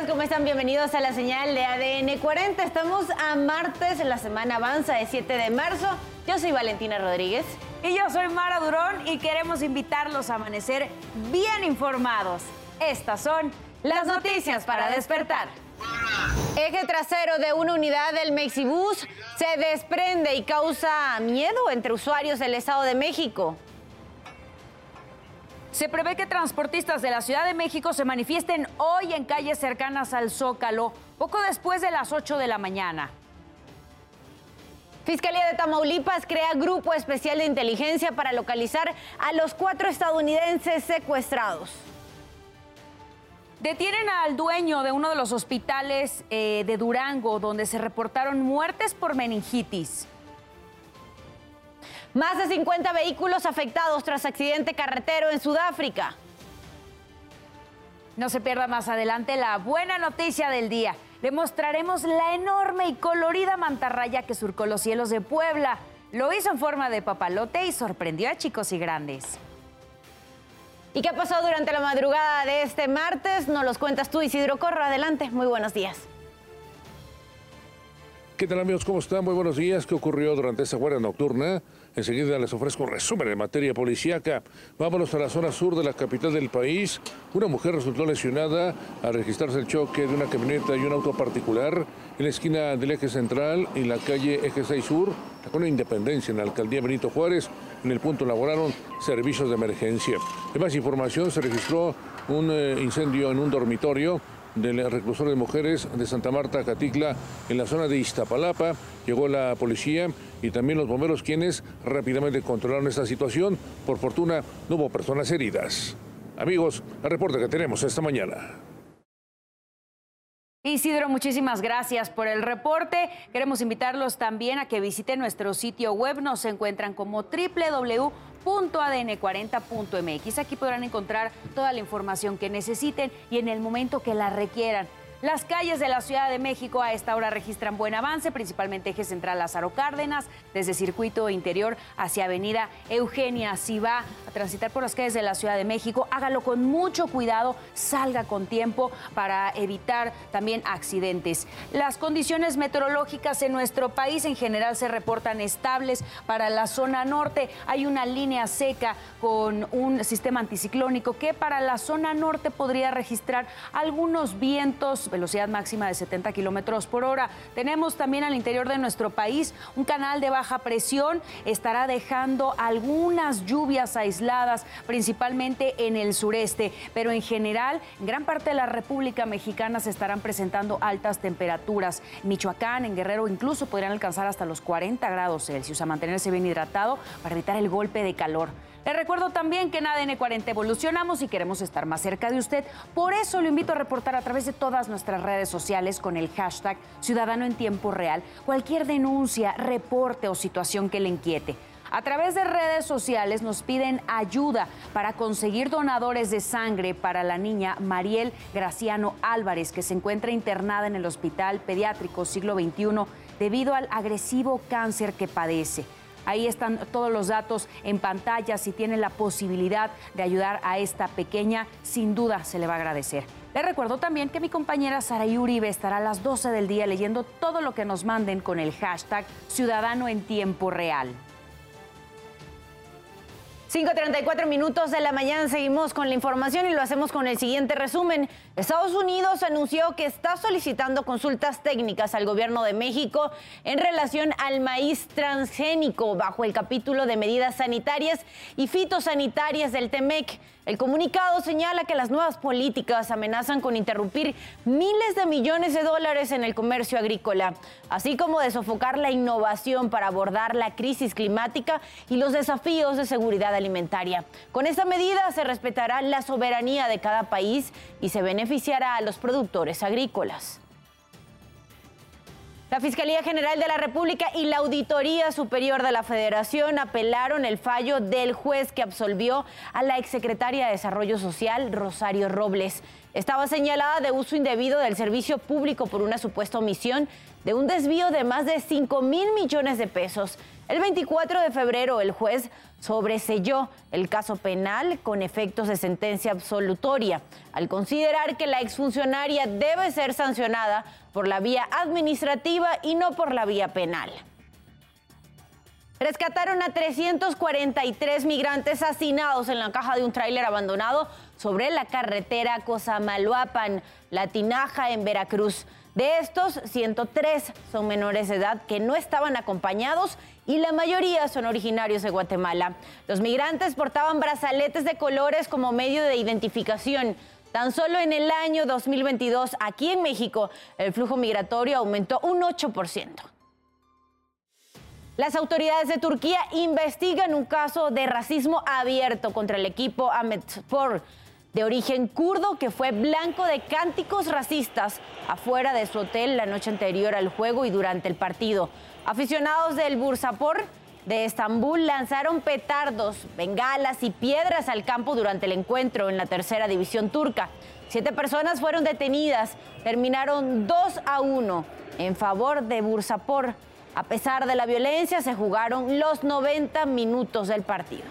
días, ¿cómo están? Bienvenidos a la señal de ADN 40. Estamos a martes, la semana avanza de 7 de marzo. Yo soy Valentina Rodríguez. Y yo soy Mara Durón y queremos invitarlos a amanecer bien informados. Estas son las noticias para despertar. Eje trasero de una unidad del Mexibus se desprende y causa miedo entre usuarios del Estado de México. Se prevé que transportistas de la Ciudad de México se manifiesten hoy en calles cercanas al Zócalo, poco después de las 8 de la mañana. Fiscalía de Tamaulipas crea grupo especial de inteligencia para localizar a los cuatro estadounidenses secuestrados. Detienen al dueño de uno de los hospitales eh, de Durango, donde se reportaron muertes por meningitis. Más de 50 vehículos afectados tras accidente carretero en Sudáfrica. No se pierda más adelante la buena noticia del día. Le mostraremos la enorme y colorida mantarraya que surcó los cielos de Puebla. Lo hizo en forma de papalote y sorprendió a chicos y grandes. ¿Y qué pasó durante la madrugada de este martes? Nos los cuentas tú, Isidro Corro. Adelante, muy buenos días. ¿Qué tal amigos? ¿Cómo están? Muy buenos días. ¿Qué ocurrió durante esta guardia nocturna? Enseguida les ofrezco un resumen de materia policíaca. Vámonos a la zona sur de la capital del país. Una mujer resultó lesionada al registrarse el choque de una camioneta y un auto particular en la esquina del eje central en la calle Eje 6 Sur, la Independencia, en la alcaldía Benito Juárez. En el punto laboraron servicios de emergencia. De más información, se registró un eh, incendio en un dormitorio del reclusor de mujeres de Santa Marta, Catitla, en la zona de Iztapalapa. Llegó la policía y también los bomberos quienes rápidamente controlaron esta situación. Por fortuna no hubo personas heridas. Amigos, el reporte que tenemos esta mañana. Isidro, muchísimas gracias por el reporte. Queremos invitarlos también a que visiten nuestro sitio web. Nos encuentran como www.adn40.mx. Aquí podrán encontrar toda la información que necesiten y en el momento que la requieran. Las calles de la Ciudad de México a esta hora registran buen avance, principalmente eje central Lázaro Cárdenas, desde circuito interior hacia avenida Eugenia. Si va a transitar por las calles de la Ciudad de México, hágalo con mucho cuidado, salga con tiempo para evitar también accidentes. Las condiciones meteorológicas en nuestro país en general se reportan estables. Para la zona norte hay una línea seca con un sistema anticiclónico que para la zona norte podría registrar algunos vientos velocidad máxima de 70 kilómetros por hora. Tenemos también al interior de nuestro país un canal de baja presión. Estará dejando algunas lluvias aisladas, principalmente en el sureste, pero en general, en gran parte de la República Mexicana se estarán presentando altas temperaturas. Michoacán, en Guerrero, incluso podrían alcanzar hasta los 40 grados Celsius a mantenerse bien hidratado para evitar el golpe de calor. Les recuerdo también que en ADN 40 evolucionamos y queremos estar más cerca de usted. Por eso lo invito a reportar a través de todas nuestras redes sociales con el hashtag Ciudadano en Tiempo Real cualquier denuncia, reporte o situación que le inquiete. A través de redes sociales nos piden ayuda para conseguir donadores de sangre para la niña Mariel Graciano Álvarez, que se encuentra internada en el Hospital Pediátrico Siglo XXI debido al agresivo cáncer que padece. Ahí están todos los datos en pantalla. Si tiene la posibilidad de ayudar a esta pequeña, sin duda se le va a agradecer. Le recuerdo también que mi compañera Sara Uribe estará a las 12 del día leyendo todo lo que nos manden con el hashtag Ciudadano en Tiempo Real. 5.34 minutos de la mañana seguimos con la información y lo hacemos con el siguiente resumen. Estados Unidos anunció que está solicitando consultas técnicas al gobierno de México en relación al maíz transgénico bajo el capítulo de medidas sanitarias y fitosanitarias del TEMEC. El comunicado señala que las nuevas políticas amenazan con interrumpir miles de millones de dólares en el comercio agrícola, así como de sofocar la innovación para abordar la crisis climática y los desafíos de seguridad alimentaria. Con esta medida se respetará la soberanía de cada país y se beneficiará a los productores agrícolas. La Fiscalía General de la República y la Auditoría Superior de la Federación apelaron el fallo del juez que absolvió a la exsecretaria de Desarrollo Social, Rosario Robles. Estaba señalada de uso indebido del servicio público por una supuesta omisión de un desvío de más de 5 mil millones de pesos. El 24 de febrero el juez sobreselló el caso penal con efectos de sentencia absolutoria, al considerar que la exfuncionaria debe ser sancionada por la vía administrativa y no por la vía penal. Rescataron a 343 migrantes asesinados en la caja de un tráiler abandonado sobre la carretera Cosamaloapan, La Tinaja, en Veracruz. De estos, 103 son menores de edad que no estaban acompañados y la mayoría son originarios de Guatemala. Los migrantes portaban brazaletes de colores como medio de identificación. Tan solo en el año 2022, aquí en México, el flujo migratorio aumentó un 8%. Las autoridades de Turquía investigan un caso de racismo abierto contra el equipo Ahmetspor de origen kurdo que fue blanco de cánticos racistas afuera de su hotel la noche anterior al juego y durante el partido. Aficionados del Bursapor de Estambul lanzaron petardos, bengalas y piedras al campo durante el encuentro en la tercera división turca. Siete personas fueron detenidas, terminaron 2 a 1 en favor de Bursapor. A pesar de la violencia, se jugaron los 90 minutos del partido.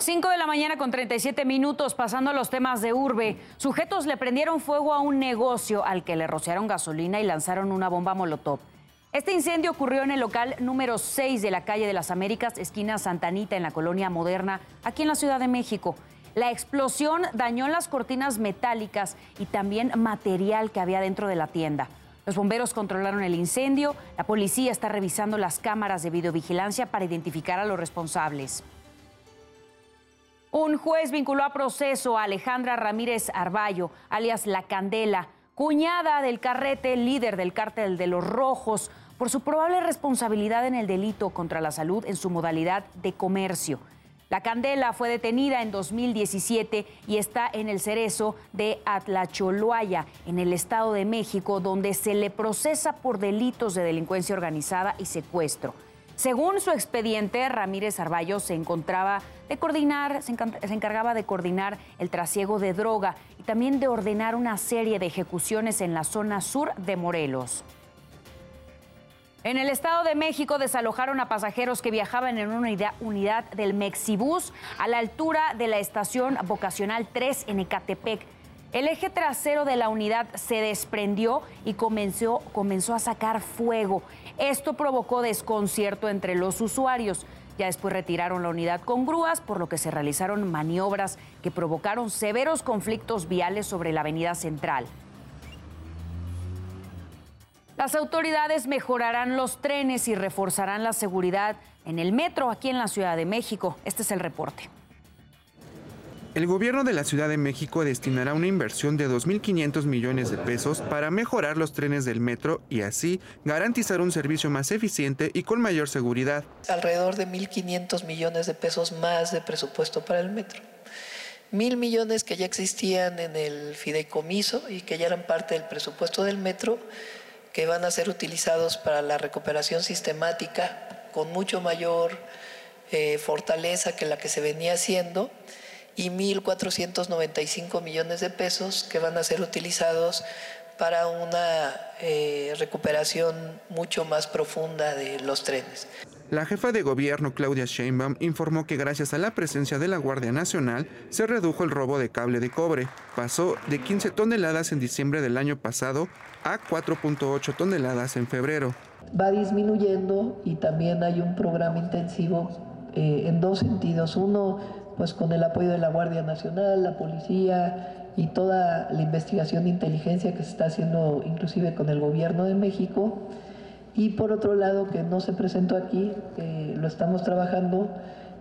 5 de la mañana con 37 minutos, pasando a los temas de urbe. Sujetos le prendieron fuego a un negocio al que le rociaron gasolina y lanzaron una bomba molotov. Este incendio ocurrió en el local número 6 de la calle de las Américas, esquina Santanita, en la colonia moderna, aquí en la Ciudad de México. La explosión dañó las cortinas metálicas y también material que había dentro de la tienda. Los bomberos controlaron el incendio, la policía está revisando las cámaras de videovigilancia para identificar a los responsables. Un juez vinculó a proceso a Alejandra Ramírez Arballo, alias La Candela, cuñada del carrete, líder del cártel de los Rojos, por su probable responsabilidad en el delito contra la salud en su modalidad de comercio. La Candela fue detenida en 2017 y está en el cerezo de Atlacholoaya, en el Estado de México, donde se le procesa por delitos de delincuencia organizada y secuestro. Según su expediente, Ramírez Arballo se encontraba de coordinar, se, encargaba de coordinar el trasiego de droga y también de ordenar una serie de ejecuciones en la zona sur de Morelos. En el Estado de México desalojaron a pasajeros que viajaban en una unidad, del Mexibus a la altura de la estación vocacional 3 en Ecatepec. El eje trasero de la unidad se desprendió y comenzó, comenzó a sacar fuego. Esto provocó desconcierto entre los usuarios. Ya después retiraron la unidad con grúas, por lo que se realizaron maniobras que provocaron severos conflictos viales sobre la avenida central. Las autoridades mejorarán los trenes y reforzarán la seguridad en el metro aquí en la Ciudad de México. Este es el reporte. El gobierno de la Ciudad de México destinará una inversión de 2.500 millones de pesos para mejorar los trenes del metro y así garantizar un servicio más eficiente y con mayor seguridad. Alrededor de 1.500 millones de pesos más de presupuesto para el metro. Mil millones que ya existían en el fideicomiso y que ya eran parte del presupuesto del metro, que van a ser utilizados para la recuperación sistemática con mucho mayor eh, fortaleza que la que se venía haciendo y 1.495 millones de pesos que van a ser utilizados para una eh, recuperación mucho más profunda de los trenes. La jefa de gobierno Claudia Sheinbaum informó que gracias a la presencia de la Guardia Nacional se redujo el robo de cable de cobre. Pasó de 15 toneladas en diciembre del año pasado a 4.8 toneladas en febrero. Va disminuyendo y también hay un programa intensivo eh, en dos sentidos. Uno, pues con el apoyo de la Guardia Nacional, la policía y toda la investigación de inteligencia que se está haciendo inclusive con el gobierno de México. Y por otro lado, que no se presentó aquí, lo estamos trabajando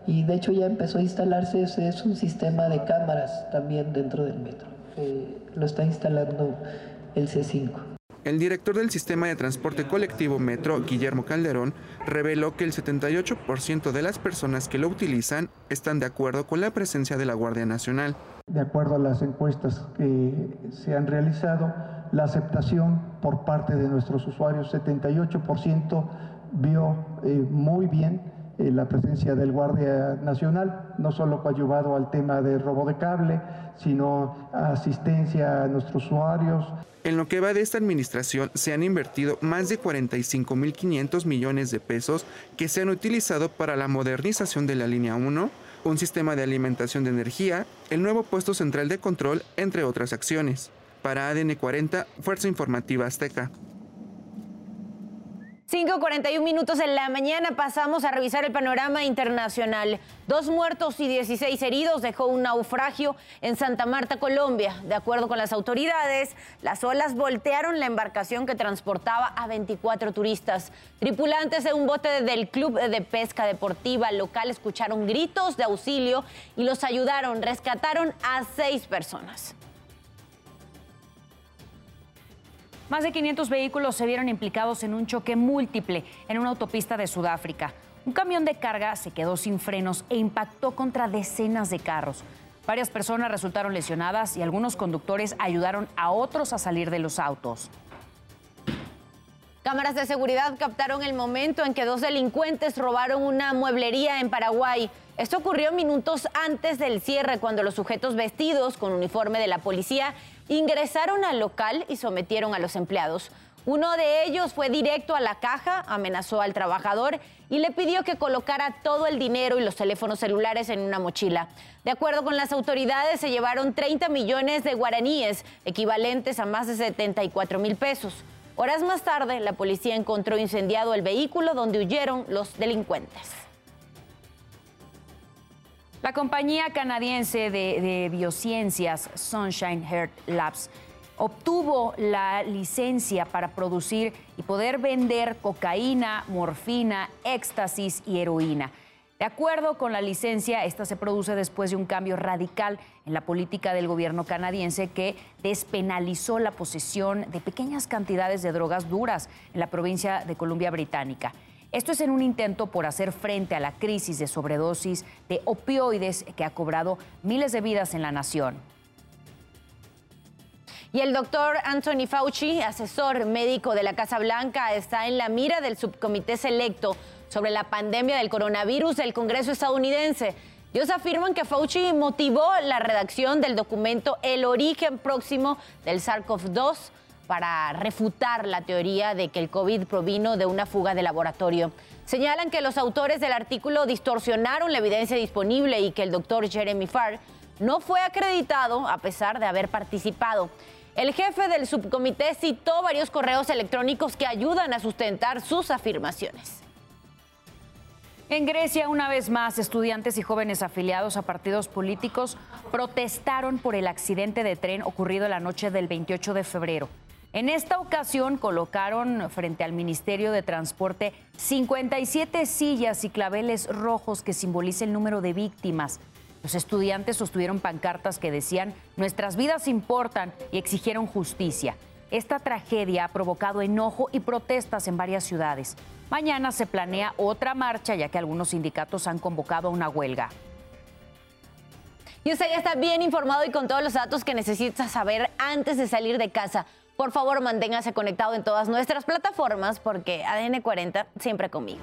y de hecho ya empezó a instalarse, es un sistema de cámaras también dentro del metro. lo está instalando el C5. El director del sistema de transporte colectivo Metro, Guillermo Calderón, reveló que el 78% de las personas que lo utilizan están de acuerdo con la presencia de la Guardia Nacional. De acuerdo a las encuestas que se han realizado, la aceptación por parte de nuestros usuarios, 78% vio eh, muy bien la presencia del Guardia Nacional, no solo coadyuvado al tema de robo de cable, sino asistencia a nuestros usuarios. En lo que va de esta administración se han invertido más de 45.500 millones de pesos que se han utilizado para la modernización de la línea 1, un sistema de alimentación de energía, el nuevo puesto central de control, entre otras acciones. Para ADN 40, Fuerza Informativa Azteca. 5.41 minutos en la mañana pasamos a revisar el panorama internacional. Dos muertos y 16 heridos dejó un naufragio en Santa Marta, Colombia. De acuerdo con las autoridades, las olas voltearon la embarcación que transportaba a 24 turistas. Tripulantes de un bote del Club de Pesca Deportiva local escucharon gritos de auxilio y los ayudaron, rescataron a seis personas. Más de 500 vehículos se vieron implicados en un choque múltiple en una autopista de Sudáfrica. Un camión de carga se quedó sin frenos e impactó contra decenas de carros. Varias personas resultaron lesionadas y algunos conductores ayudaron a otros a salir de los autos. Cámaras de seguridad captaron el momento en que dos delincuentes robaron una mueblería en Paraguay. Esto ocurrió minutos antes del cierre, cuando los sujetos vestidos con uniforme de la policía ingresaron al local y sometieron a los empleados. Uno de ellos fue directo a la caja, amenazó al trabajador y le pidió que colocara todo el dinero y los teléfonos celulares en una mochila. De acuerdo con las autoridades, se llevaron 30 millones de guaraníes, equivalentes a más de 74 mil pesos. Horas más tarde, la policía encontró incendiado el vehículo donde huyeron los delincuentes. La compañía canadiense de, biociencias Sunshine Heart Labs obtuvo la licencia para producir y poder vender cocaína, morfina, éxtasis y heroína. De acuerdo con la licencia, esta se produce después de un cambio radical en la política del gobierno canadiense que despenalizó la posesión de pequeñas cantidades de drogas duras en la provincia de Columbia Británica. Esto es en un intento por hacer frente a la crisis de sobredosis de opioides que ha cobrado miles de vidas en la nación. Y el doctor Anthony Fauci, asesor médico de la Casa Blanca, está en la mira del subcomité selecto sobre la pandemia del coronavirus del Congreso estadounidense. Ellos afirman que Fauci motivó la redacción del documento El origen próximo del SARS-CoV-2 para refutar la teoría de que el COVID provino de una fuga de laboratorio. Señalan que los autores del artículo distorsionaron la evidencia disponible y que el doctor Jeremy Farr no fue acreditado a pesar de haber participado. El jefe del subcomité citó varios correos electrónicos que ayudan a sustentar sus afirmaciones. En Grecia, una vez más, estudiantes y jóvenes afiliados a partidos políticos protestaron por el accidente de tren ocurrido la noche del 28 de febrero. En esta ocasión colocaron frente al Ministerio de Transporte 57 sillas y claveles rojos que simbolizan el número de víctimas. Los estudiantes sostuvieron pancartas que decían, nuestras vidas importan y exigieron justicia. Esta tragedia ha provocado enojo y protestas en varias ciudades. Mañana se planea otra marcha ya que algunos sindicatos han convocado a una huelga. Y usted ya está bien informado y con todos los datos que necesita saber antes de salir de casa. Por favor, manténgase conectado en todas nuestras plataformas porque ADN 40 siempre conmigo.